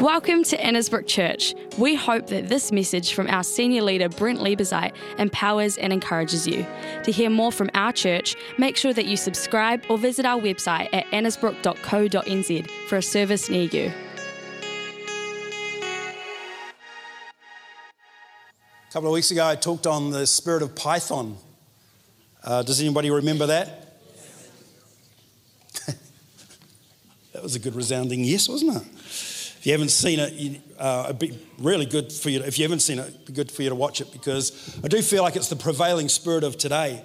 Welcome to Annesbrook Church. We hope that this message from our senior leader, Brent Liebezeit, empowers and encourages you. To hear more from our church, make sure that you subscribe or visit our website at annesbrook.co.nz for a service near you. A couple of weeks ago, I talked on the spirit of Python. Uh, does anybody remember that? that was a good resounding yes, wasn't it? If you haven't seen it, uh, it'd be really good for you. If you haven't seen it, it'd be good for you to watch it because I do feel like it's the prevailing spirit of today.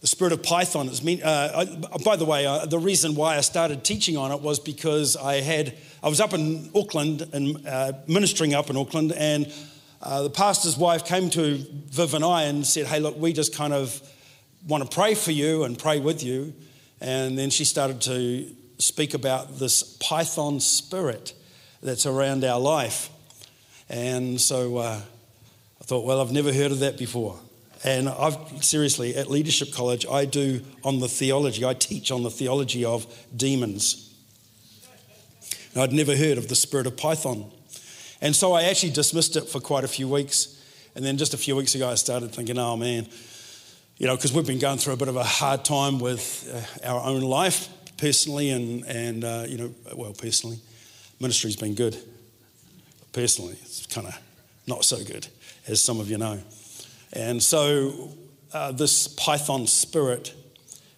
The spirit of Python is mean. Uh, I, by the way, uh, the reason why I started teaching on it was because I had I was up in Auckland and uh, ministering up in Auckland, and uh, the pastor's wife came to Viv and I and said, "Hey, look, we just kind of want to pray for you and pray with you." And then she started to speak about this Python spirit that's around our life. And so uh, I thought, well, I've never heard of that before. And I've seriously, at Leadership College, I do on the theology, I teach on the theology of demons. And I'd never heard of the spirit of Python. And so I actually dismissed it for quite a few weeks. And then just a few weeks ago, I started thinking, oh man, you know, because we've been going through a bit of a hard time with uh, our own life personally and, and uh, you know, well, personally ministry's been good. Personally, it's kind of not so good, as some of you know. And so, uh, this Python spirit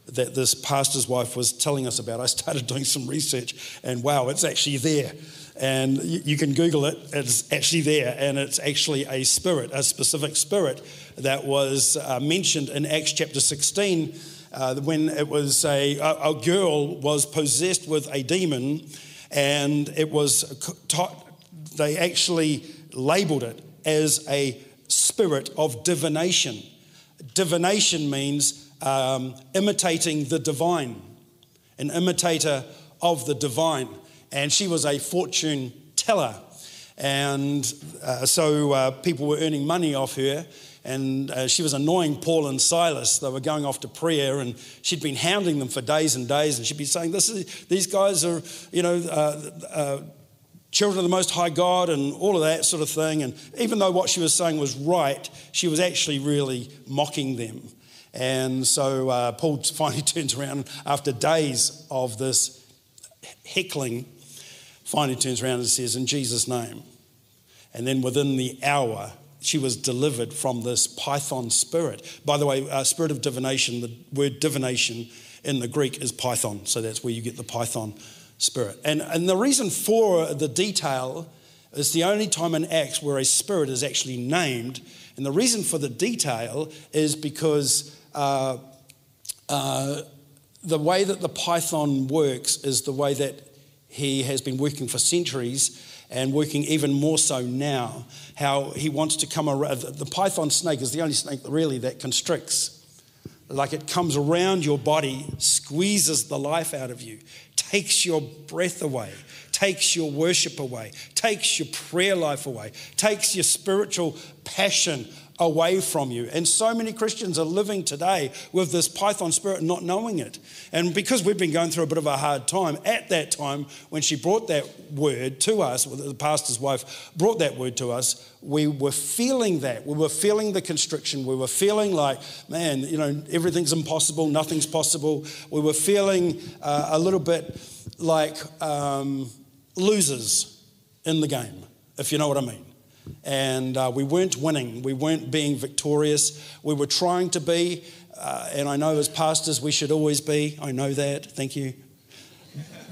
that this pastor's wife was telling us about, I started doing some research, and wow, it's actually there. And you, you can Google it, it's actually there, and it's actually a spirit, a specific spirit that was uh, mentioned in Acts chapter 16. Uh, when it was a, a, a girl was possessed with a demon and it was taught, they actually labeled it as a spirit of divination. Divination means um, imitating the divine, an imitator of the divine. And she was a fortune teller. And uh, so uh, people were earning money off her and uh, she was annoying Paul and Silas. They were going off to prayer, and she'd been hounding them for days and days, and she'd be saying, "This is these guys are, you know." Uh, uh, children of the Most High God, and all of that sort of thing. And even though what she was saying was right, she was actually really mocking them. And so uh, Paul finally turns around after days of this heckling, finally turns around and says, In Jesus' name. And then within the hour, she was delivered from this python spirit. By the way, uh, spirit of divination, the word divination in the Greek is python, so that's where you get the python spirit. And, and the reason for the detail is the only time in Acts where a spirit is actually named. And the reason for the detail is because uh, uh, the way that the python works is the way that he has been working for centuries and working even more so now, how he wants to come around. The python snake is the only snake really that constricts. Like it comes around your body, squeezes the life out of you, takes your breath away, takes your worship away, takes your prayer life away, takes your spiritual passion away from you. And so many Christians are living today with this python spirit not knowing it. And because we've been going through a bit of a hard time, at that time when she brought that word to us, the pastor's wife brought that word to us, we were feeling that. We were feeling the constriction. We were feeling like, man, you know, everything's impossible, nothing's possible. We were feeling uh, a little bit like um, losers in the game, if you know what I mean and uh, we weren't winning. We weren't being victorious. We were trying to be, uh, and I know as pastors we should always be. I know that. Thank you.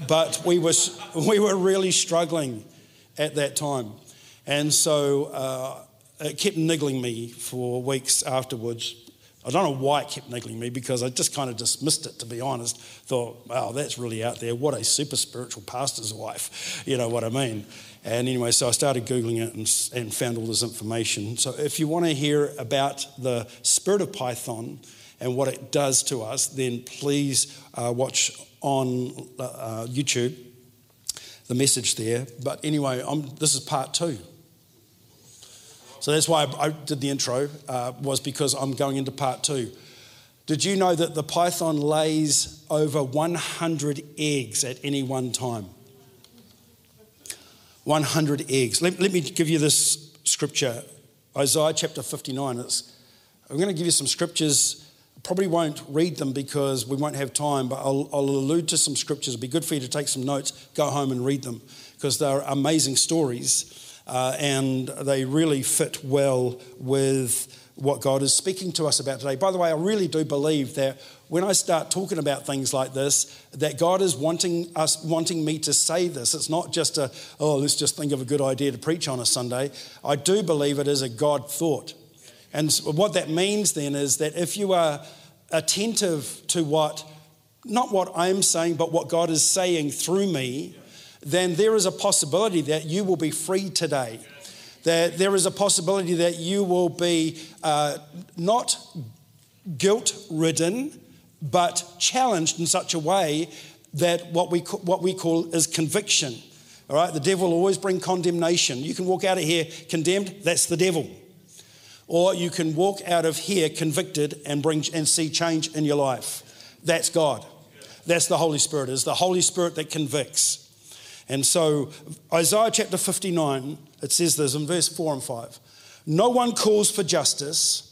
But we were, we were really struggling at that time. And so uh, it kept niggling me for weeks afterwards. I don't know why it kept niggling me because I just kind of dismissed it, to be honest. Thought, wow, that's really out there. What a super spiritual pastor's wife. You know what I mean? And anyway, so I started Googling it and, and found all this information. So if you want to hear about the spirit of Python and what it does to us, then please uh, watch on uh, YouTube the message there. But anyway, I'm, this is part two. So that's why I, I did the intro, uh, was because I'm going into part two. Did you know that the python lays over 100 eggs at any one time? 100 eggs. Let, let me give you this scripture Isaiah chapter 59. It's, I'm going to give you some scriptures. I probably won't read them because we won't have time, but I'll, I'll allude to some scriptures. It'd be good for you to take some notes, go home and read them because they're amazing stories uh, and they really fit well with what God is speaking to us about today. By the way, I really do believe that when I start talking about things like this, that God is wanting us, wanting me to say this. It's not just a, oh, let's just think of a good idea to preach on a Sunday. I do believe it is a God thought. And what that means then is that if you are attentive to what, not what I'm saying, but what God is saying through me, then there is a possibility that you will be free today. That there is a possibility that you will be uh, not guilt ridden, but challenged in such a way that what we, what we call is conviction. All right, the devil will always bring condemnation. You can walk out of here condemned, that's the devil. Or you can walk out of here convicted and bring and see change in your life. That's God. That's the Holy Spirit. It's the Holy Spirit that convicts. And so, Isaiah chapter 59, it says this in verse 4 and 5 No one calls for justice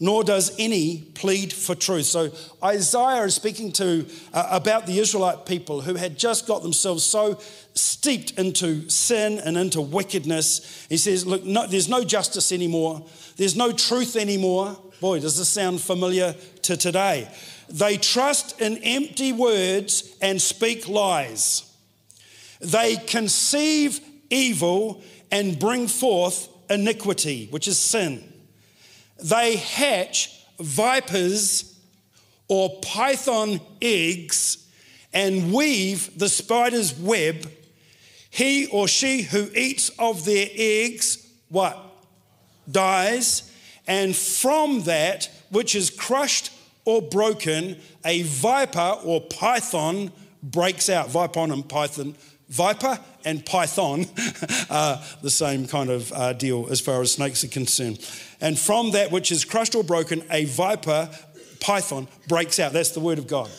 nor does any plead for truth. So Isaiah is speaking to uh, about the Israelite people who had just got themselves so steeped into sin and into wickedness. He says, "Look, no, there's no justice anymore. There's no truth anymore." Boy, does this sound familiar to today? They trust in empty words and speak lies. They conceive evil and bring forth iniquity, which is sin. They hatch vipers or python eggs and weave the spider's web. He or she who eats of their eggs, what? Dies. And from that which is crushed or broken, a viper or python breaks out. Vipon and python Viper and python are the same kind of uh, deal as far as snakes are concerned. And from that which is crushed or broken, a viper, python, breaks out. That's the word of God.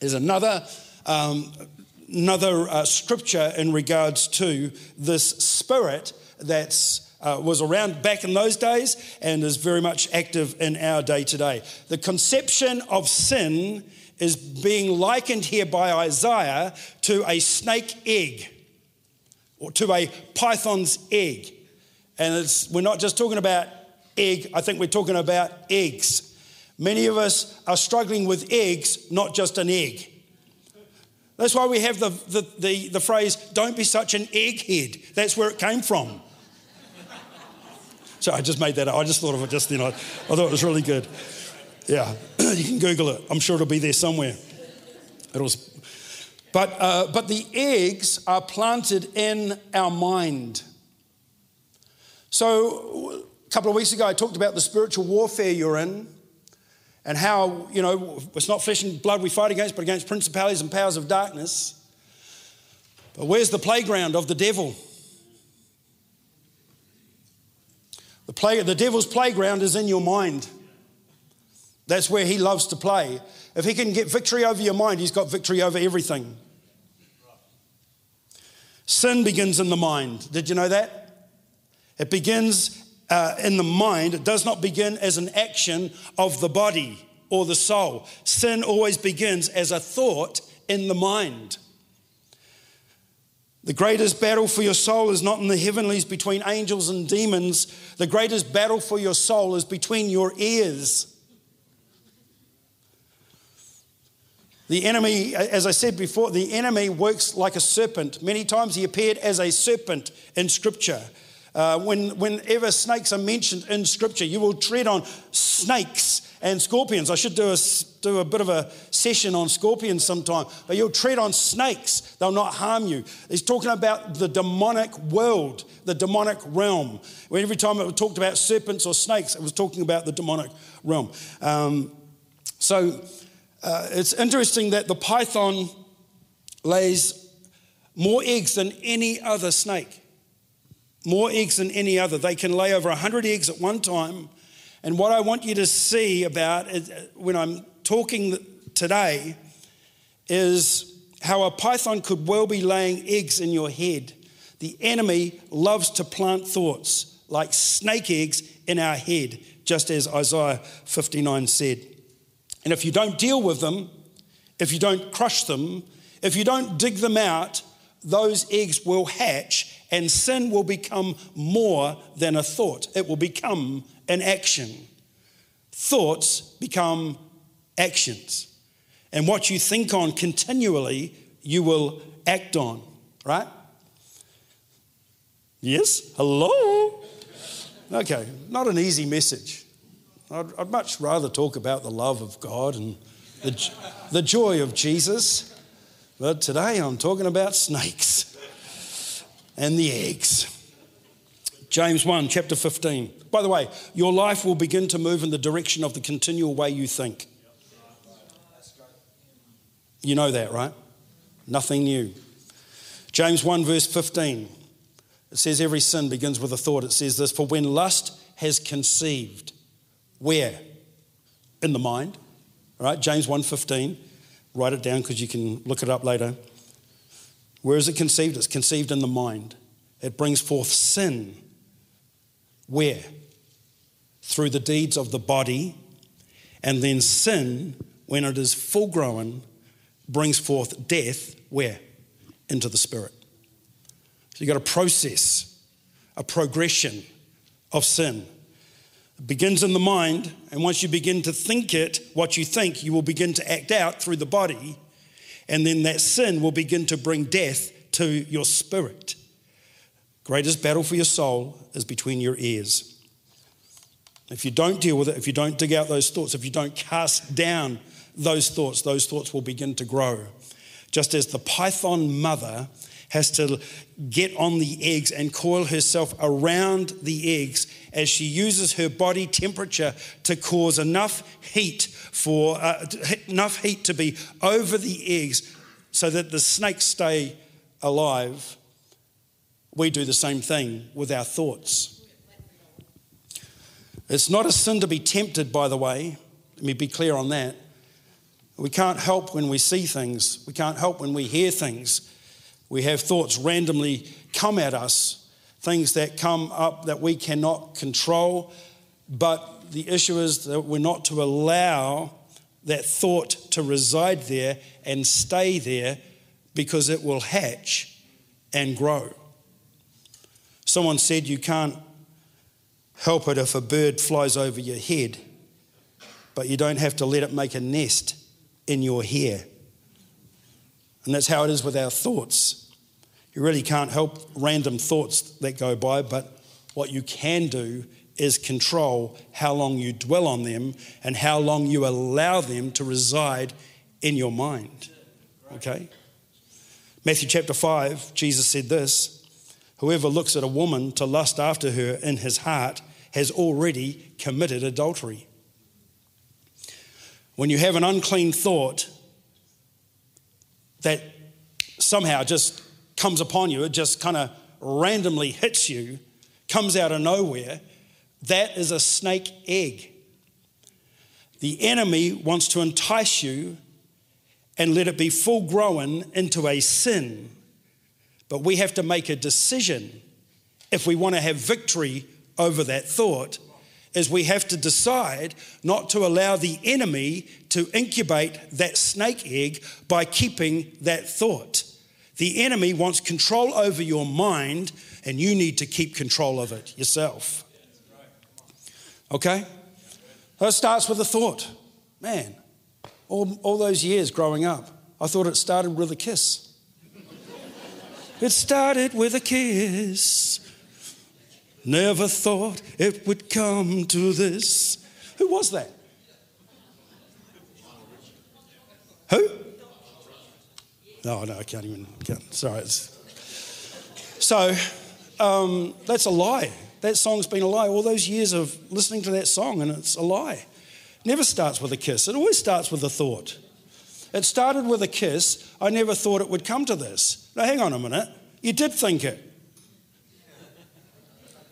There's another, um, another uh, scripture in regards to this spirit that's uh, was around back in those days and is very much active in our day today. The conception of sin is being likened here by Isaiah to a snake egg or to a python's egg. And we're not just talking about egg, I think we're talking about eggs. Many of us are struggling with eggs, not just an egg. That's why we have the, the, the, the phrase, don't be such an egghead. That's where it came from. so I just made that up. I just thought of it just then. I, I thought it was really good. Yeah, you can Google it. I'm sure it'll be there somewhere. It was, but, uh, but the eggs are planted in our mind. So a couple of weeks ago, I talked about the spiritual warfare you're in and how, you know, it's not flesh and blood we fight against, but against principalities and powers of darkness. But where's the playground of the devil? The, play, the devil's playground is in your mind. That's where he loves to play. If he can get victory over your mind, he's got victory over everything. Sin begins in the mind. Did you know that? It begins uh, in the mind. It does not begin as an action of the body or the soul. Sin always begins as a thought in the mind. The greatest battle for your soul is not in the heavenlies between angels and demons. The greatest battle for your soul is between your ears. The enemy, as I said before, the enemy works like a serpent. Many times he appeared as a serpent in Scripture. Uh, when, whenever snakes are mentioned in Scripture, you will tread on snakes and scorpions. I should do a, do a bit of a session on scorpions sometime, but you'll tread on snakes. They'll not harm you. He's talking about the demonic world, the demonic realm. Every time it was talked about serpents or snakes, it was talking about the demonic realm. Um, so, uh, it's interesting that the python lays more eggs than any other snake. More eggs than any other. They can lay over 100 eggs at one time. And what I want you to see about it, uh, when I'm talking today is how a python could well be laying eggs in your head. The enemy loves to plant thoughts like snake eggs in our head, just as Isaiah 59 said. And if you don't deal with them, if you don't crush them, if you don't dig them out, those eggs will hatch and sin will become more than a thought. It will become an action. Thoughts become actions. And what you think on continually, you will act on, right? Yes? Hello? Okay, not an easy message. I'd, I'd much rather talk about the love of God and the, the joy of Jesus. But today I'm talking about snakes and the eggs. James 1, chapter 15. By the way, your life will begin to move in the direction of the continual way you think. You know that, right? Nothing new. James 1, verse 15. It says, Every sin begins with a thought. It says this For when lust has conceived, where? In the mind. All right, James 1:15. Write it down because you can look it up later. Where is it conceived? It's conceived in the mind. It brings forth sin. Where? Through the deeds of the body. And then sin, when it is full grown, brings forth death. Where? Into the spirit. So you've got a process, a progression of sin. Begins in the mind, and once you begin to think it, what you think, you will begin to act out through the body, and then that sin will begin to bring death to your spirit. Greatest battle for your soul is between your ears. If you don't deal with it, if you don't dig out those thoughts, if you don't cast down those thoughts, those thoughts will begin to grow. Just as the python mother has to get on the eggs and coil herself around the eggs as she uses her body temperature to cause enough heat for uh, enough heat to be over the eggs so that the snakes stay alive. We do the same thing with our thoughts. It's not a sin to be tempted by the way. Let me be clear on that. We can't help when we see things. We can't help when we hear things we have thoughts randomly come at us, things that come up that we cannot control. But the issue is that we're not to allow that thought to reside there and stay there because it will hatch and grow. Someone said you can't help it if a bird flies over your head, but you don't have to let it make a nest in your hair. And that's how it is with our thoughts. You really can't help random thoughts that go by, but what you can do is control how long you dwell on them and how long you allow them to reside in your mind. Okay? Matthew chapter 5, Jesus said this Whoever looks at a woman to lust after her in his heart has already committed adultery. When you have an unclean thought, that somehow just comes upon you, it just kind of randomly hits you, comes out of nowhere, that is a snake egg. The enemy wants to entice you and let it be full grown into a sin. But we have to make a decision if we want to have victory over that thought is we have to decide not to allow the enemy to incubate that snake egg by keeping that thought. The enemy wants control over your mind, and you need to keep control of it yourself. Okay? So it starts with a thought. Man, all, all those years growing up, I thought it started with a kiss. it started with a kiss. Never thought it would come to this. Who was that? Who? No, no, I can't even. Can't, sorry. So um, that's a lie. That song's been a lie. All those years of listening to that song, and it's a lie. never starts with a kiss. It always starts with a thought. It started with a kiss. I never thought it would come to this. Now, hang on a minute. You did think it.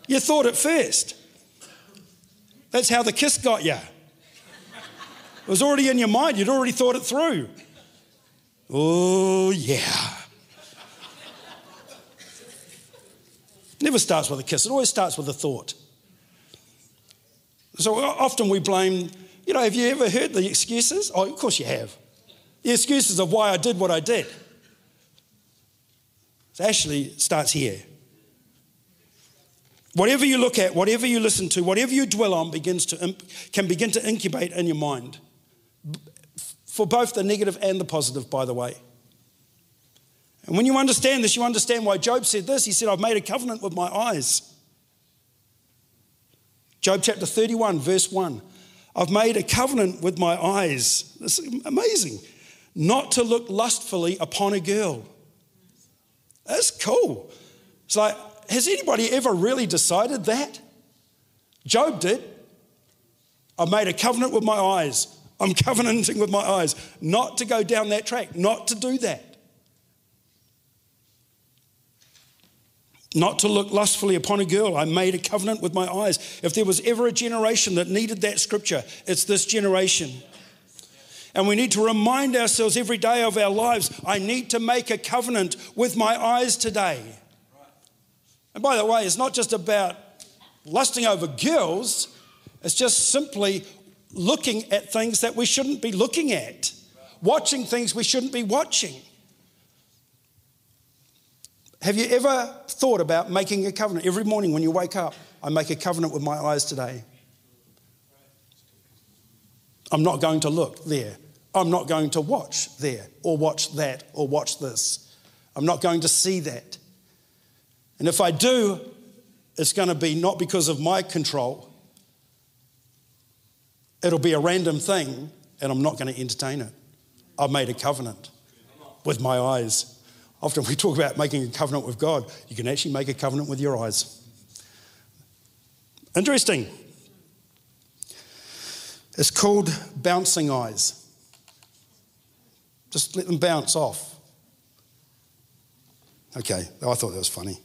You thought it first. That's how the kiss got you. It was already in your mind, you'd already thought it through. Oh, yeah. Never starts with a kiss, it always starts with a thought. So often we blame, you know, have you ever heard the excuses? Oh, of course you have. The excuses of why I did what I did. It actually starts here. Whatever you look at, whatever you listen to, whatever you dwell on begins to, can begin to incubate in your mind. For both the negative and the positive, by the way. And when you understand this, you understand why Job said this. He said, I've made a covenant with my eyes. Job chapter 31, verse 1. I've made a covenant with my eyes. This is amazing. Not to look lustfully upon a girl. That's cool. It's like, has anybody ever really decided that? Job did. I've made a covenant with my eyes. I'm covenanting with my eyes not to go down that track, not to do that. Not to look lustfully upon a girl. I made a covenant with my eyes. If there was ever a generation that needed that scripture, it's this generation. And we need to remind ourselves every day of our lives I need to make a covenant with my eyes today. And by the way, it's not just about lusting over girls, it's just simply looking at things that we shouldn't be looking at, watching things we shouldn't be watching. Have you ever thought about making a covenant? Every morning when you wake up, I make a covenant with my eyes today. I'm not going to look there. I'm not going to watch there or watch that or watch this. I'm not going to see that. And if I do, it's going to be not because of my control, it'll be a random thing, and I'm not going to entertain it. I've made a covenant with my eyes. Often we talk about making a covenant with God, you can actually make a covenant with your eyes. Interesting. It's called bouncing eyes. Just let them bounce off. Okay, I thought that was funny.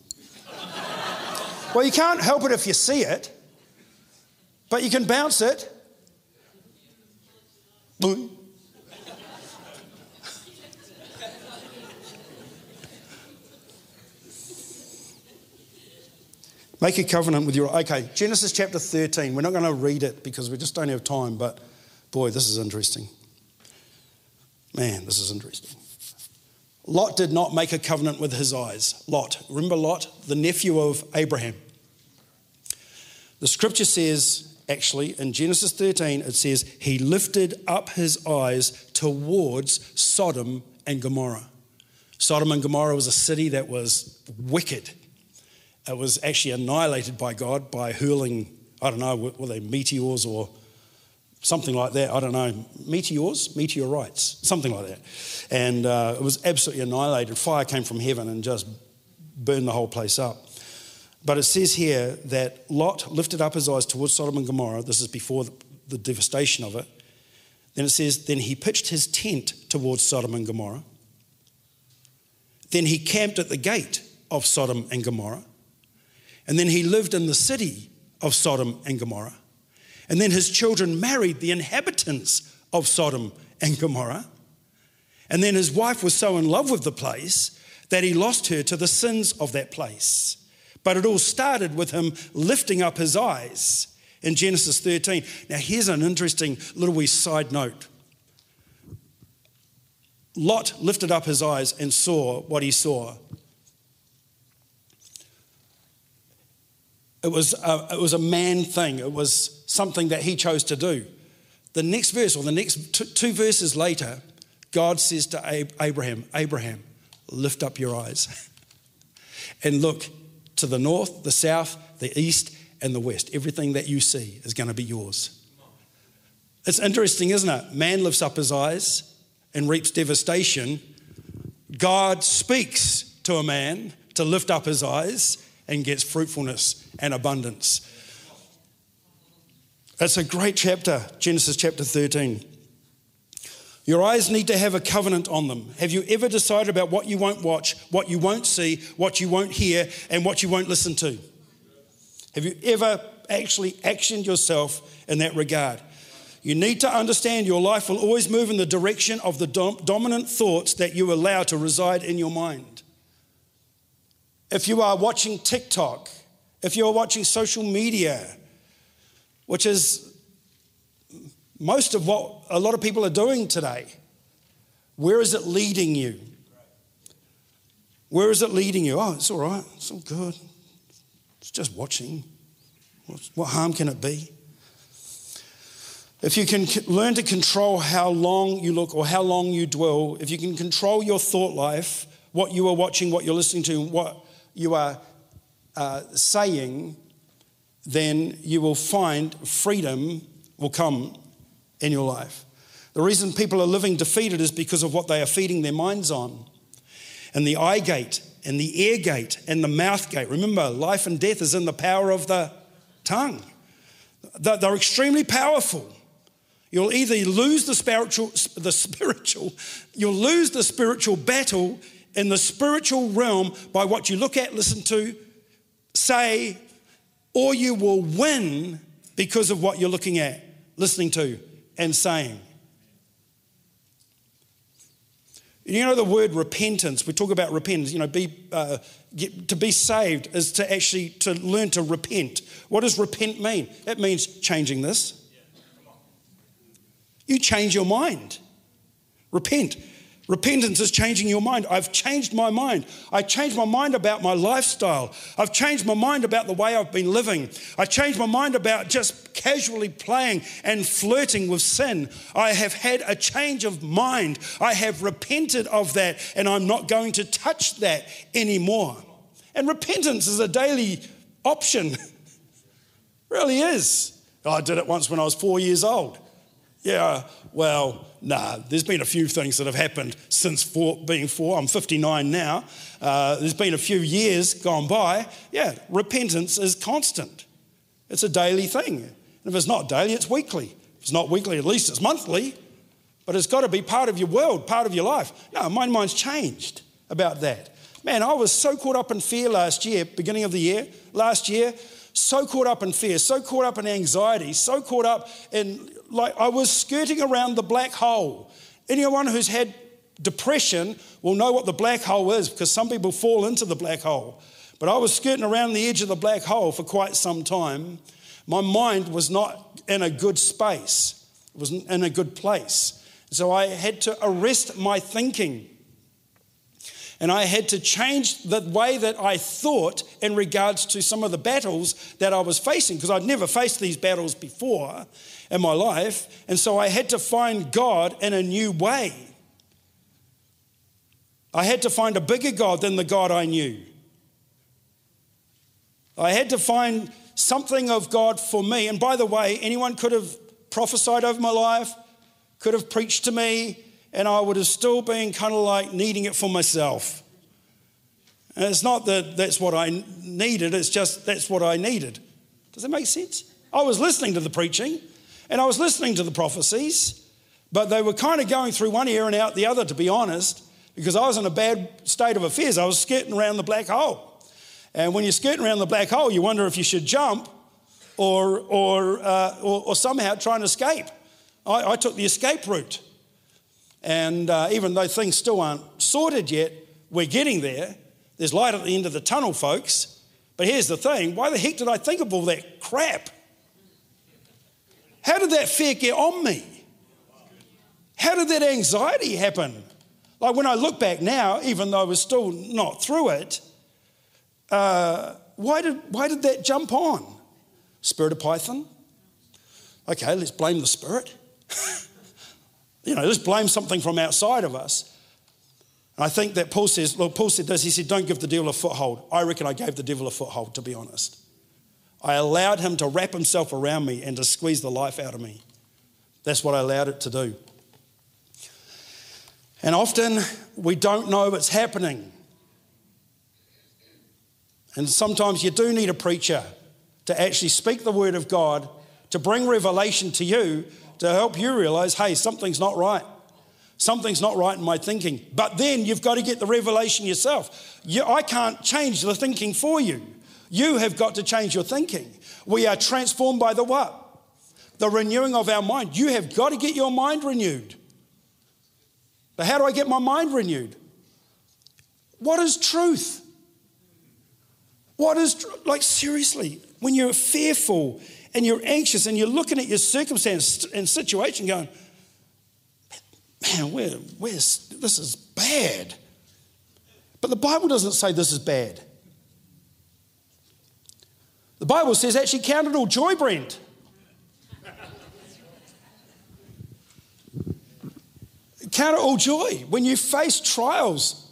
Well, you can't help it if you see it, but you can bounce it. Boom. Make a covenant with your. Okay, Genesis chapter 13. We're not going to read it because we just don't have time, but boy, this is interesting. Man, this is interesting. Lot did not make a covenant with his eyes. Lot, remember Lot, the nephew of Abraham. The scripture says, actually, in Genesis 13, it says, he lifted up his eyes towards Sodom and Gomorrah. Sodom and Gomorrah was a city that was wicked. It was actually annihilated by God by hurling, I don't know, were they meteors or something like that. I don't know, meteors, meteorites, something like that. And uh, it was absolutely annihilated. Fire came from heaven and just burned the whole place up. But it says here that Lot lifted up his eyes towards Sodom and Gomorrah. This is before the, the devastation of it. Then it says, then he pitched his tent towards Sodom and Gomorrah. Then he camped at the gate of Sodom and Gomorrah. And then he lived in the city of Sodom and Gomorrah. And then his children married the inhabitants of Sodom and Gomorrah. And then his wife was so in love with the place that he lost her to the sins of that place. But it all started with him lifting up his eyes in Genesis 13. Now, here's an interesting little wee side note. Lot lifted up his eyes and saw what he saw. It was a, it was a man thing. It was something that he chose to do. The next verse, or the next two, verses later, God says to Abraham, Abraham, lift up your eyes and look to the north, the south, the east, and the west. Everything that you see is going to be yours. It's interesting, isn't it? Man lifts up his eyes and reaps devastation. God speaks to a man to lift up his eyes and gets fruitfulness and abundance. It's a great chapter, Genesis chapter 13. Your eyes need to have a covenant on them. Have you ever decided about what you won't watch, what you won't see, what you won't hear, and what you won't listen to? Have you ever actually actioned yourself in that regard? You need to understand your life will always move in the direction of the dom- dominant thoughts that you allow to reside in your mind. if you are watching TikTok, if you're watching social media, which is most of what a lot of people are doing today, where is it leading you? Where is it leading you? Oh, it's all right. It's all good. It's just watching. What harm can it be? If you can learn to control how long you look or how long you dwell, if you can control your thought life, what you are watching, what you're listening to, what you are uh, saying, then you will find freedom will come in your life. The reason people are living defeated is because of what they are feeding their minds on. And the eye gate, and the ear gate, and the mouth gate. Remember, life and death is in the power of the tongue. They're extremely powerful. You'll either lose the spiritual, the spiritual, you'll lose the spiritual battle in the spiritual realm by what you look at, listen to, say, or you will win because of what you're looking at, listening to, and saying. You know the word repentance. We talk about repentance. You know, be uh, get, to be saved is to actually to learn to repent. What does repent mean? It means changing this. You change your mind. Repent. Repentance is changing your mind. I've changed my mind. I changed my mind about my lifestyle. I've changed my mind about the way I've been living. I changed my mind about just casually playing and flirting with sin. I have had a change of mind. I have repented of that and I'm not going to touch that anymore. And repentance is a daily option. really is. I did it once when I was four years old. Yeah, well, nah, there's been a few things that have happened since four, being four. I'm 59 now. Uh, there's been a few years gone by. Yeah, repentance is constant, it's a daily thing. And if it's not daily, it's weekly. If it's not weekly, at least it's monthly. But it's got to be part of your world, part of your life. No, my mind's changed about that. Man, I was so caught up in fear last year, beginning of the year, last year, so caught up in fear, so caught up in anxiety, so caught up in like I was skirting around the black hole. Anyone who's had depression will know what the black hole is because some people fall into the black hole. But I was skirting around the edge of the black hole for quite some time. My mind was not in a good space, it wasn't in a good place. So I had to arrest my thinking. And I had to change the way that I thought in regards to some of the battles that I was facing, because I'd never faced these battles before in my life. And so I had to find God in a new way. I had to find a bigger God than the God I knew. I had to find something of God for me. And by the way, anyone could have prophesied over my life, could have preached to me, and I would have still been kind of like needing it for myself. And it's not that that's what I needed, it's just that's what I needed. Does that make sense? I was listening to the preaching, and I was listening to the prophecies, but they were kind of going through one ear and out the other, to be honest, because I was in a bad state of affairs. I was skirting around the black hole. And when you're skirting around the black hole, you wonder if you should jump or, or, uh, or, or, somehow try and escape. I, I took the escape route. And uh, even though things still aren't sorted yet, we're getting there. There's light at the end of the tunnel, folks. But here's the thing why the heck did I think of all that crap? How did that fear get on me? How did that anxiety happen? Like when I look back now, even though I was still not through it, uh, why, did, why did that jump on? Spirit of Python? Okay, let's blame the spirit. you know, let's blame something from outside of us. And I think that Paul says, well, Paul said this, he said, don't give the devil a foothold. I reckon I gave the devil a foothold, to be honest. I allowed him to wrap himself around me and to squeeze the life out of me. That's what I allowed it to do. And often we don't know it's happening. And sometimes you do need a preacher to actually speak the word of God, to bring revelation to you, to help you realize, hey, something's not right. Something's not right in my thinking. But then you've got to get the revelation yourself. You, I can't change the thinking for you. You have got to change your thinking. We are transformed by the what? The renewing of our mind. You have got to get your mind renewed. But how do I get my mind renewed? What is truth? What is, like, seriously, when you're fearful and you're anxious and you're looking at your circumstance and situation going, man, where, where's, this is bad. But the Bible doesn't say this is bad. The Bible says actually count it all joy, Brent. count it all joy when you face trials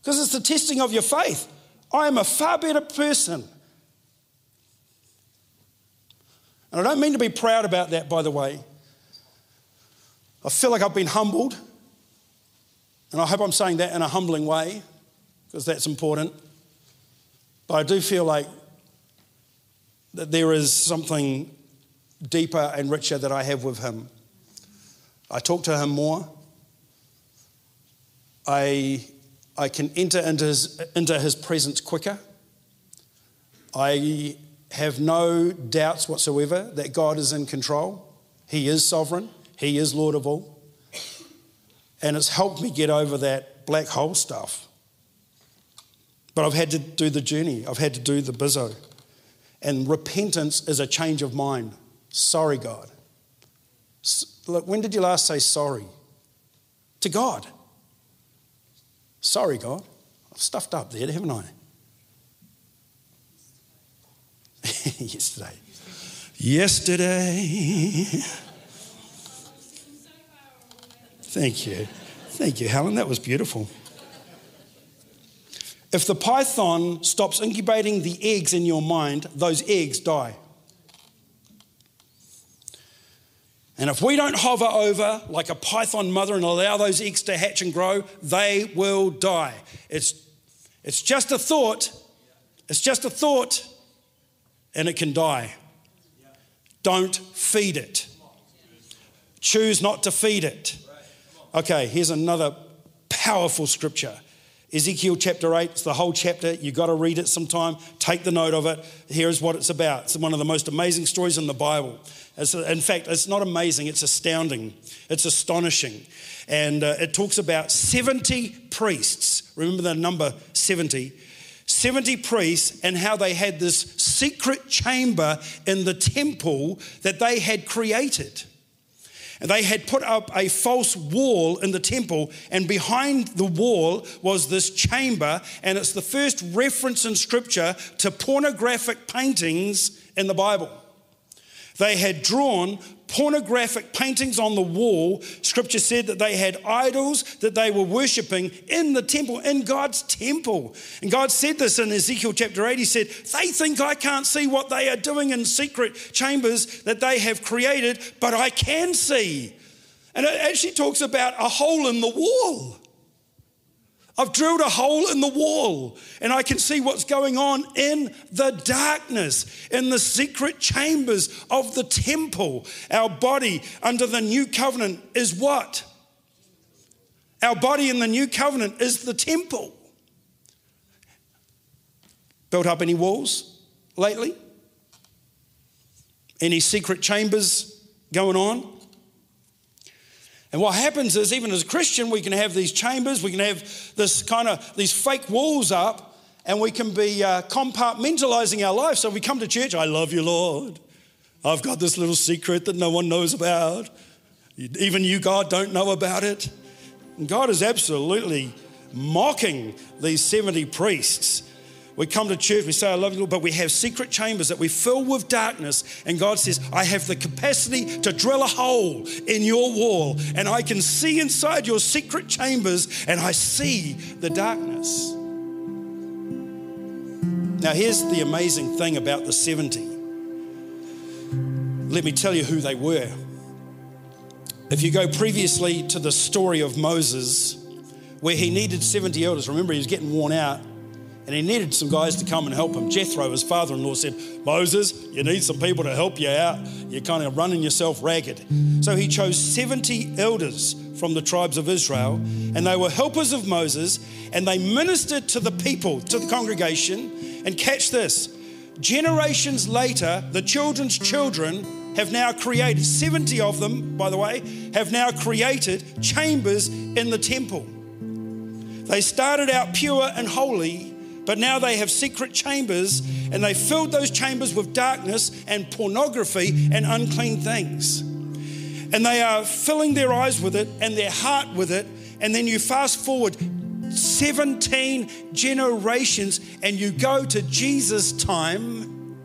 because it's the testing of your faith. I am a far better person. And I don't mean to be proud about that, by the way. I feel like I've been humbled. And I hope I'm saying that in a humbling way, because that's important. But I do feel like that there is something deeper and richer that I have with him. I talk to him more. I, I can enter into his, into his presence quicker. I have no doubts whatsoever that God is in control. He is sovereign, He is Lord of all. And it's helped me get over that black hole stuff. But I've had to do the journey, I've had to do the bizzo. And repentance is a change of mind. Sorry, God. Look, when did you last say sorry? To God. Sorry, God. I've stuffed up there, haven't I? Yesterday. Yesterday. Thank you. Thank you, Helen. That was beautiful. If the python stops incubating the eggs in your mind, those eggs die. And if we don't hover over like a python mother and allow those eggs to hatch and grow, they will die. It's, it's just a thought. It's just a thought, and it can die. Don't feed it. Choose not to feed it. Okay, here's another powerful scripture. Ezekiel chapter 8, it's the whole chapter. You've got to read it sometime. Take the note of it. Here's what it's about. It's one of the most amazing stories in the Bible. It's, in fact, it's not amazing, it's astounding. It's astonishing. And uh, it talks about 70 priests. Remember the number 70? 70 priests and how they had this secret chamber in the temple that they had created. And they had put up a false wall in the temple, and behind the wall was this chamber, and it's the first reference in scripture to pornographic paintings in the Bible. They had drawn pornographic paintings on the wall. Scripture said that they had idols that they were worshipping in the temple, in God's temple. And God said this in Ezekiel chapter 8. He said, They think I can't see what they are doing in secret chambers that they have created, but I can see. And it actually talks about a hole in the wall. I've drilled a hole in the wall and I can see what's going on in the darkness, in the secret chambers of the temple. Our body under the new covenant is what? Our body in the new covenant is the temple. Built up any walls lately? Any secret chambers going on? And what happens is, even as a Christian, we can have these chambers, we can have this kind of these fake walls up, and we can be uh, compartmentalizing our life. So we come to church, I love you, Lord. I've got this little secret that no one knows about. Even you, God, don't know about it. And God is absolutely mocking these 70 priests we come to church, we say, I love you, Lord, but we have secret chambers that we fill with darkness. And God says, I have the capacity to drill a hole in your wall, and I can see inside your secret chambers, and I see the darkness. Now, here's the amazing thing about the 70. Let me tell you who they were. If you go previously to the story of Moses, where he needed 70 elders, remember he was getting worn out and he needed some guys to come and help him. Jethro, his father in law, said, Moses, you need some people to help you out. You're kind of running yourself ragged. So he chose 70 elders from the tribes of Israel, and they were helpers of Moses, and they ministered to the people, to the congregation. And catch this generations later, the children's children have now created, 70 of them, by the way, have now created chambers in the temple. They started out pure and holy But now they have secret chambers, and they filled those chambers with darkness and pornography and unclean things. And they are filling their eyes with it and their heart with it. And then you fast forward 17 generations and you go to Jesus' time.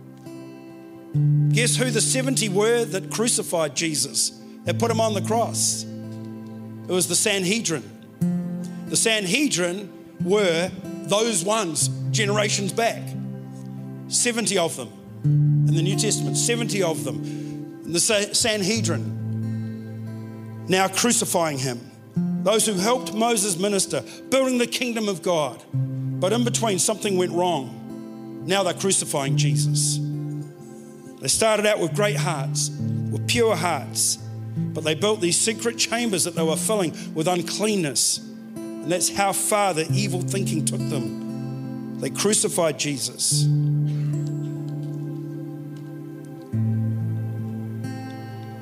Guess who the 70 were that crucified Jesus, that put him on the cross? It was the Sanhedrin. The Sanhedrin were those ones generations back. 70 of them in the New Testament, 70 of them. In the Sanhedrin now crucifying him. Those who helped Moses minister, building the kingdom of God. But in between, something went wrong. Now they're crucifying Jesus. They started out with great hearts, with pure hearts, but they built these secret chambers that they were filling with uncleanness and that's how far the evil thinking took them. They crucified Jesus.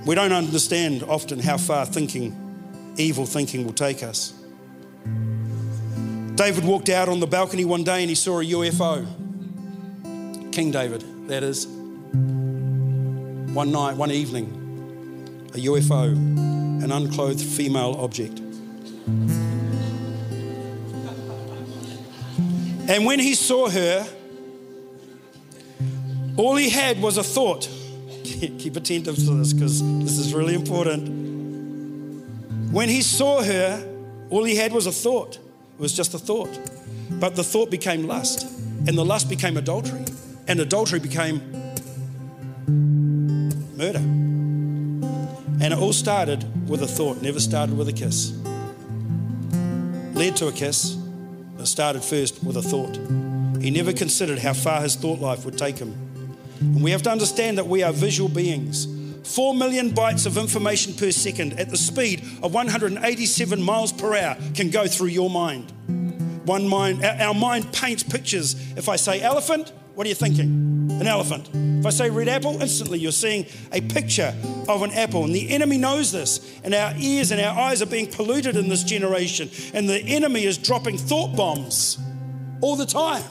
We don't understand often how far thinking, evil thinking, will take us. David walked out on the balcony one day and he saw a UFO. King David, that is. One night, one evening, a UFO, an unclothed female object. And when he saw her, all he had was a thought. Keep attentive to this because this is really important. When he saw her, all he had was a thought. It was just a thought. But the thought became lust, and the lust became adultery, and adultery became murder. And it all started with a thought, never started with a kiss. Led to a kiss, started first with a thought. He never considered how far his thought life would take him. And we have to understand that we are visual beings. 4 million bytes of information per second at the speed of 187 miles per hour can go through your mind. One mind, our mind paints pictures. If I say elephant, what are you thinking? An elephant. If I say red apple, instantly you're seeing a picture of an apple. And the enemy knows this. And our ears and our eyes are being polluted in this generation. And the enemy is dropping thought bombs all the time.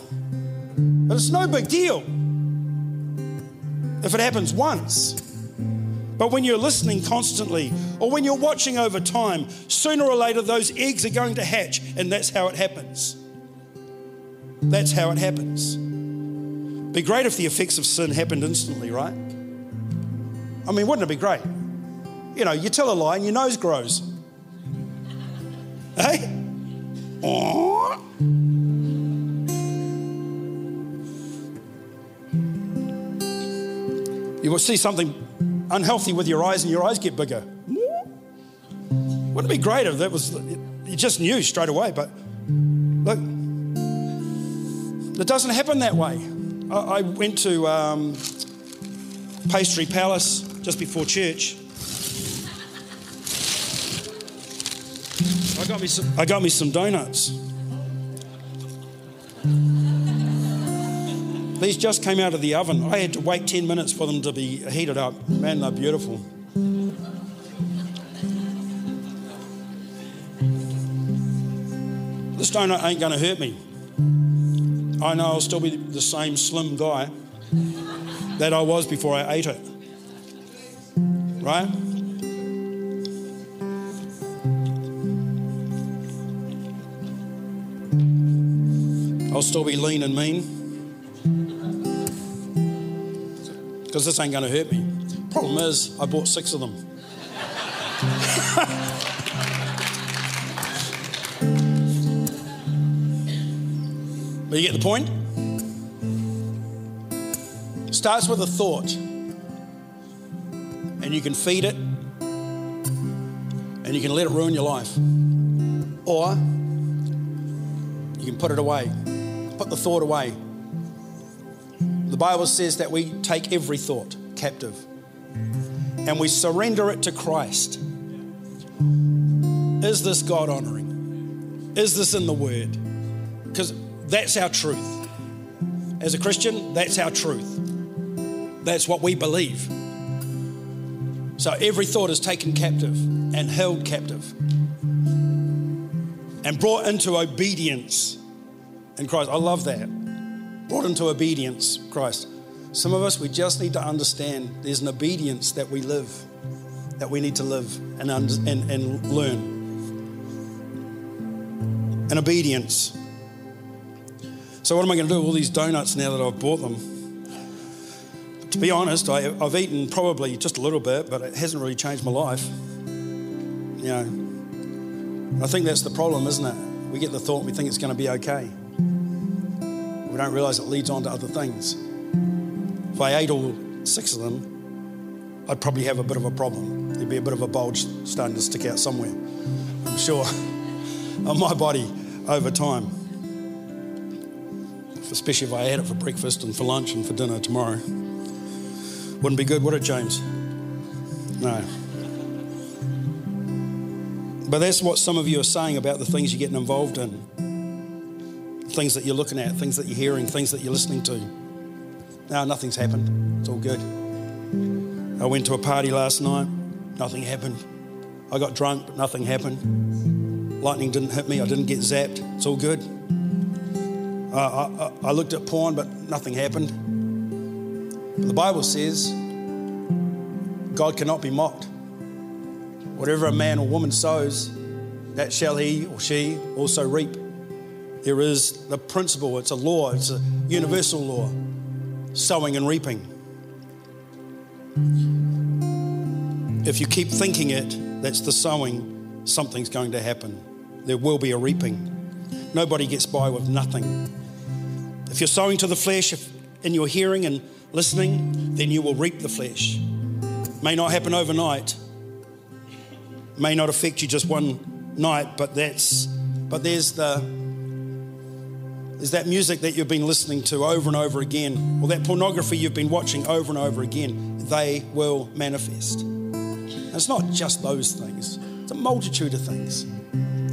But it's no big deal if it happens once. But when you're listening constantly or when you're watching over time, sooner or later those eggs are going to hatch, and that's how it happens. That's how it happens. Be great if the effects of sin happened instantly, right? I mean, wouldn't it be great? You know, you tell a lie and your nose grows. Hey? You will see something unhealthy with your eyes and your eyes get bigger. Wouldn't it be great if that was, you just knew straight away, but look, it doesn't happen that way. I went to um, Pastry Palace just before church. I got me some, I got me some donuts. These just came out of the oven. I had to wait 10 minutes for them to be heated up. Man, they're beautiful. This donut ain't going to hurt me. I know I'll still be the same slim guy that I was before I ate it. Right? I'll still be lean and mean. Because this ain't going to hurt me. Problem is, I bought six of them. But you get the point? Starts with a thought, and you can feed it, and you can let it ruin your life. Or you can put it away, put the thought away. The Bible says that we take every thought captive and we surrender it to Christ. Is this God honoring? Is this in the Word? Because that's our truth. As a Christian, that's our truth. That's what we believe. So every thought is taken captive and held captive and brought into obedience in Christ. I love that. brought into obedience, Christ. Some of us, we just need to understand there's an obedience that we live, that we need to live and, and, and learn. An obedience. So, what am I going to do with all these donuts now that I've bought them? To be honest, I, have eaten probably just a little bit, but it hasn't really changed my life. You know, I think that's the problem, isn't it? We get the thought we think it's going to be okay. We don't realize it leads on to other things. If I ate all six of them, I'd probably have a bit of a problem. There'd be a bit of a bulge starting to stick out somewhere, I'm sure, on my body over time. Especially if I had it for breakfast and for lunch and for dinner tomorrow. Wouldn't be good, would it, James? No. But that's what some of you are saying about the things you're getting involved in. Things that you're looking at, things that you're hearing, things that you're listening to. No, nothing's happened. It's all good. I went to a party last night, nothing happened. I got drunk, but nothing happened. Lightning didn't hit me, I didn't get zapped. It's all good. Uh, I, I, looked at porn, but nothing happened. But the Bible says God cannot be mocked. Whatever a man or woman sows, that shall he or she also reap. There is the principle, it's a law, it's a universal law sowing and reaping. If you keep thinking it, that's the sowing, something's going to happen. There will be a reaping. Nobody gets by with nothing. If you're sowing to the flesh in your hearing and listening, then you will reap the flesh. May not happen overnight, may not affect you just one night, but that's but there's the there's that music that you've been listening to over and over again, or that pornography you've been watching over and over again, they will manifest. And it's not just those things, it's a multitude of things.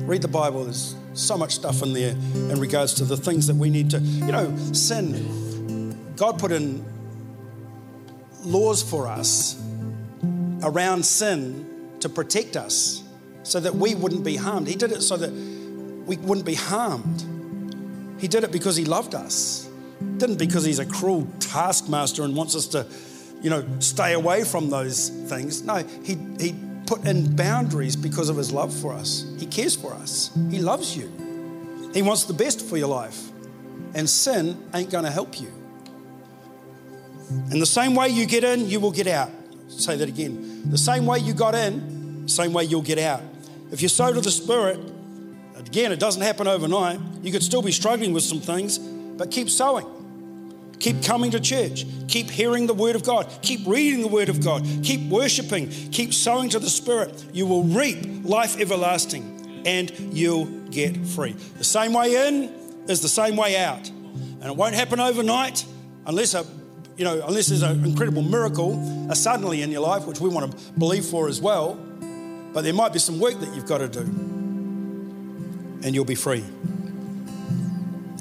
Read the Bible, there's so much stuff in there in regards to the things that we need to, you know, sin. God put in laws for us around sin to protect us so that we wouldn't be harmed. He did it so that we wouldn't be harmed. He did it because He loved us. Didn't because He's a cruel taskmaster and wants us to, you know, stay away from those things. No, He, he put in boundaries because of His love for us. He cares for us. He loves you. He wants the best for your life. And sin ain't going to help you. In the same way you get in, you will get out. Say that again. The same way you got in, same way you'll get out. If you sow to the Spirit, again, it doesn't happen overnight. You could still be struggling with some things, but keep sowing. Keep coming to church. Keep hearing the Word of God. Keep reading the Word of God. Keep worshiping. Keep sowing to the Spirit. You will reap life everlasting and you'll get free. The same way in is the same way out. And it won't happen overnight unless a you know, unless there's an incredible miracle, a suddenly in your life, which we want to believe for as well, but there might be some work that you've got to do, and you'll be free.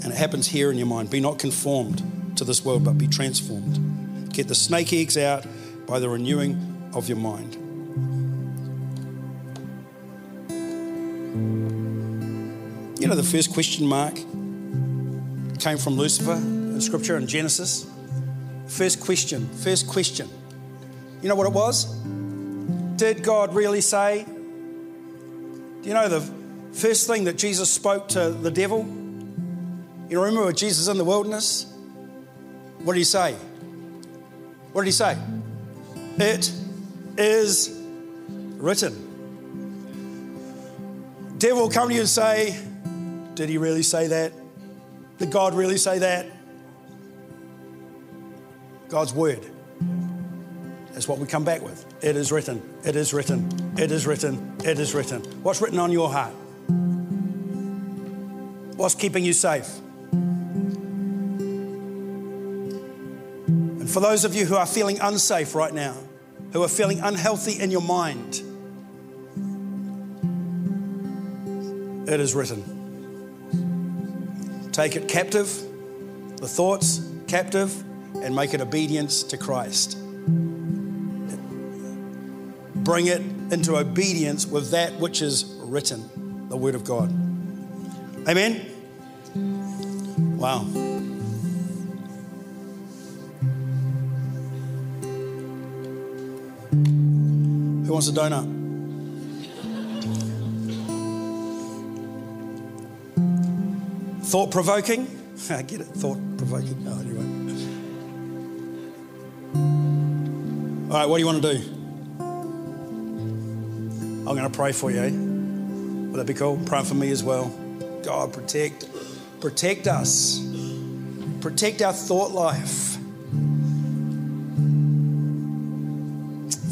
And it happens here in your mind. Be not conformed to this world, but be transformed. Get the snake eggs out by the renewing of your mind. You know, the first question mark came from Lucifer in Scripture in Genesis. First question, first question. You know what it was? Did God really say? Do you know the first thing that Jesus spoke to the devil? You remember Jesus in the wilderness? What did he say? What did he say? It is written. Devil will come to you and say, Did he really say that? Did God really say that? God's word. That's what we come back with. It is written. It is written. It is written. It is written. What's written on your heart? What's keeping you safe? For those of you who are feeling unsafe right now, who are feeling unhealthy in your mind, it is written. Take it captive, the thoughts captive, and make it obedience to Christ. Bring it into obedience with that which is written, the Word of God. Amen? Wow. Who wants a donut? Thought provoking? I get it, thought provoking. Oh, anyway. All right, what do you want to do? I'm going to pray for you. Eh? Will that be cool? Pray for me as well. God, protect, protect us. Protect our thought life.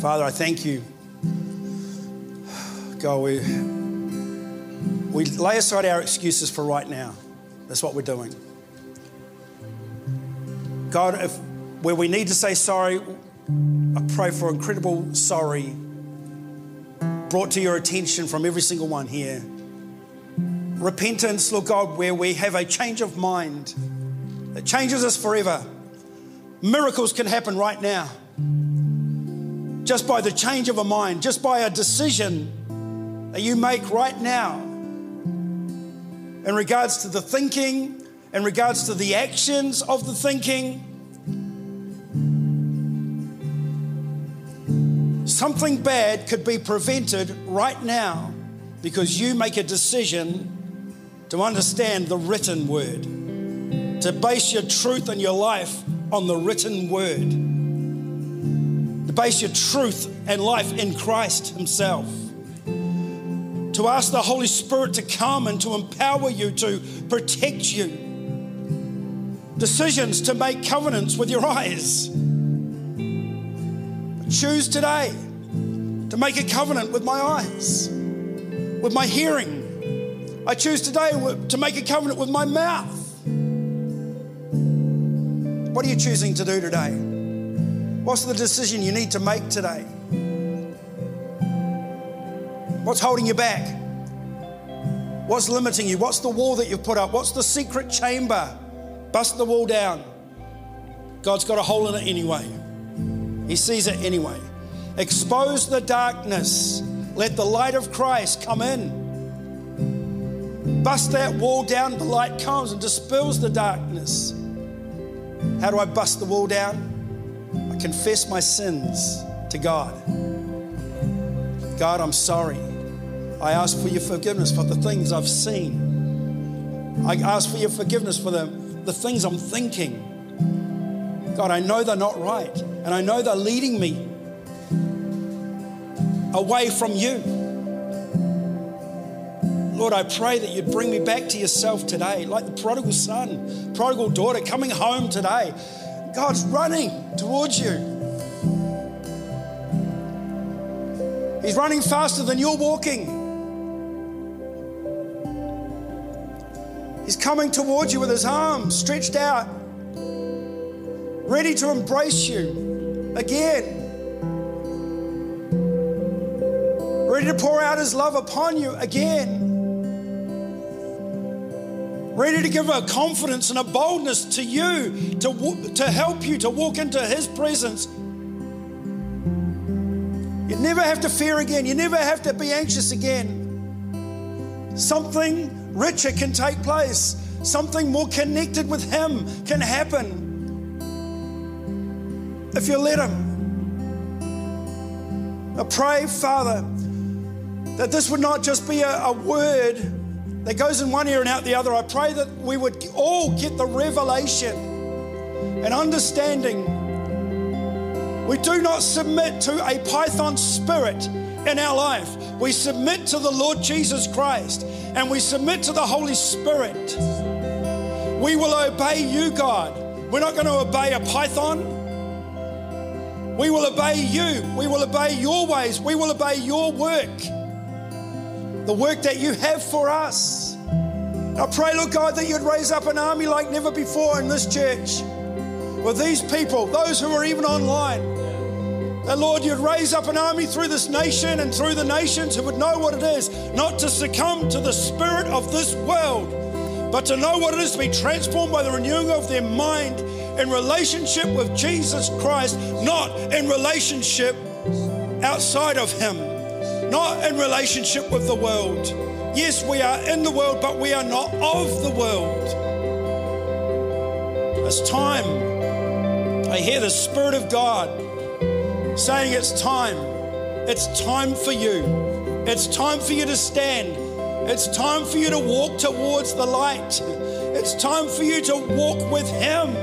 Father, I thank you. God, we, we lay aside our excuses for right now. That's what we're doing. God, if where we need to say sorry, I pray for incredible sorry brought to your attention from every single one here. Repentance, Lord God, where we have a change of mind that changes us forever. Miracles can happen right now. Just by the change of a mind, just by a decision that you make right now in regards to the thinking, in regards to the actions of the thinking. Something bad could be prevented right now because you make a decision to understand the written word, to base your truth and your life on the written word, to base your truth and life in Christ Himself to ask the Holy Spirit to come and to empower you, to protect you. Decisions to make covenants with your eyes. Choose today to make a covenant with my eyes, with my hearing. I choose today to make a covenant with my mouth. What are you choosing to do today? What's the decision you need to make today? What's holding you back? What's limiting you? What's the wall that you've put up? What's the secret chamber? Bust the wall down. God's got a hole in it anyway. He sees it anyway. Expose the darkness. Let the light of Christ come in. Bust that wall down. The light comes and dispels the darkness. How do I bust the wall down? I confess my sins to God. God, I'm sorry. I ask for your forgiveness for the things I've seen. I ask for your forgiveness for the, the things I'm thinking. God, I know they're not right, and I know they're leading me away from you. Lord, I pray that you'd bring me back to yourself today, like the prodigal son, prodigal daughter coming home today. God's running towards you. He's running faster than you're walking. He's coming towards you with his arms stretched out, ready to embrace you again. Ready to pour out his love upon you again. Ready to give a confidence and a boldness to you to, to help you to walk into his presence. You never have to fear again. You never have to be anxious again. Something richer can take place, something more connected with Him can happen if you let Him. I pray, Father, that this would not just be a, a word that goes in one ear and out the other. I pray that we would all get the revelation and understanding. We do not submit to a python spirit in our life. We submit to the Lord Jesus Christ and we submit to the Holy Spirit. We will obey you, God. We're not going to obey a python. We will obey you. We will obey your ways. We will obey your work, the work that you have for us. I pray, Lord God, that you'd raise up an army like never before in this church with these people, those who are even online that, Lord, you'd raise up an army through this nation and through the nations who would know what it is not to succumb to the spirit of this world, but to know what it is to be transformed by the renewing of their mind in relationship with Jesus Christ, not in relationship outside of Him, not in relationship with the world. Yes, we are in the world, but we are not of the world. It's time. I hear the Spirit of God saying it's time It's time for you. It's time for you to stand. It's time for you to walk towards the light. It's time for you to walk with Him.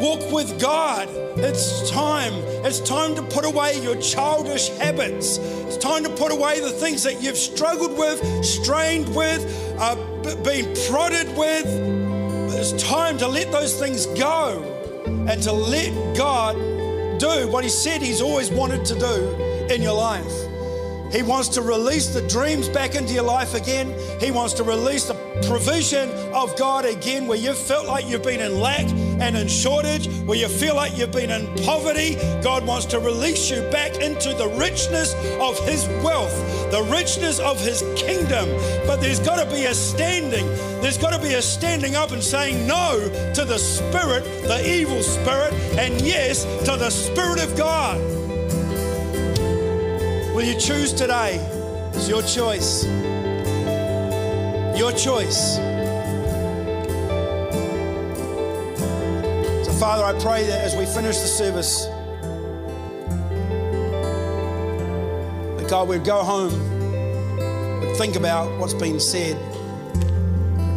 Walk with God. It's time. It's time to put away your childish habits. It's time to put away the things that you've struggled with, strained with, uh, been prodded with. It's time to let those things go and to let God do what He said He's always wanted to do in your life. He wants to release the dreams back into your life again. He wants to release the provision of God again where you felt like you've been in lack and in shortage, where you feel like you've been in poverty. God wants to release you back into the richness of His wealth, the richness of His kingdom. But there's got to be a standing. There's got to be a standing up and saying no to the spirit, the evil spirit, and yes to the Spirit of God. Will you choose today? It's your choice. Your choice. Father, I pray that as we finish the service, that God would go home, would think about what's been said,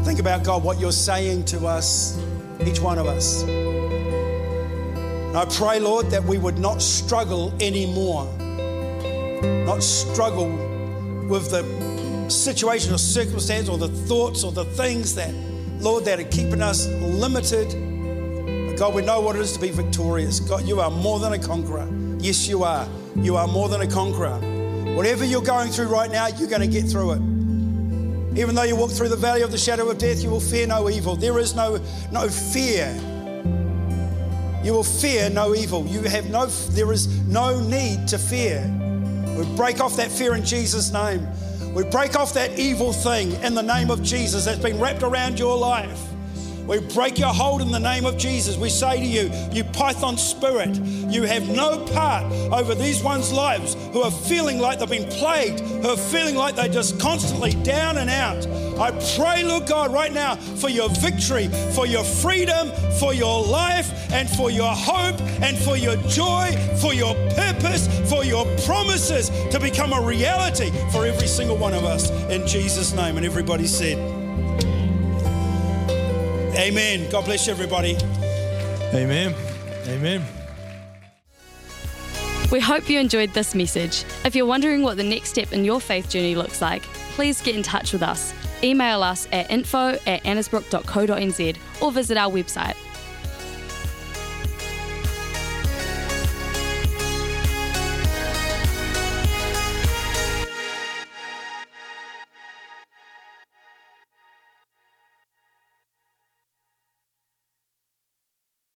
think about, God, what you're saying to us, each one of us. And I pray, Lord, that we would not struggle anymore not struggle with the situation or circumstance or the thoughts or the things that, Lord, that are keeping us limited. God, we know what it is to be victorious. God, you are more than a conqueror. Yes, you are. You are more than a conqueror. Whatever you're going through right now, you're going to get through it. Even though you walk through the valley of the shadow of death, you will fear no evil. There is no, no fear. You will fear no evil. You have no, there is no need to fear. We break off that fear in Jesus' name. We break off that evil thing in the name of Jesus that's been wrapped around your life. We break your hold in the name of Jesus. We say to you, you python spirit, you have no part over these ones' lives who are feeling like they've been plagued, who are feeling like they're just constantly down and out. I pray, Lord God, right now for your victory, for your freedom, for your life, and for your hope, and for your joy, for your purpose, for your promises to become a reality for every single one of us. In Jesus' name. And everybody said, Amen. God bless you, everybody. Amen. Amen. We hope you enjoyed this message. If you're wondering what the next step in your faith journey looks like, please get in touch with us. Email us at info at annesbrook.co.nz or visit our website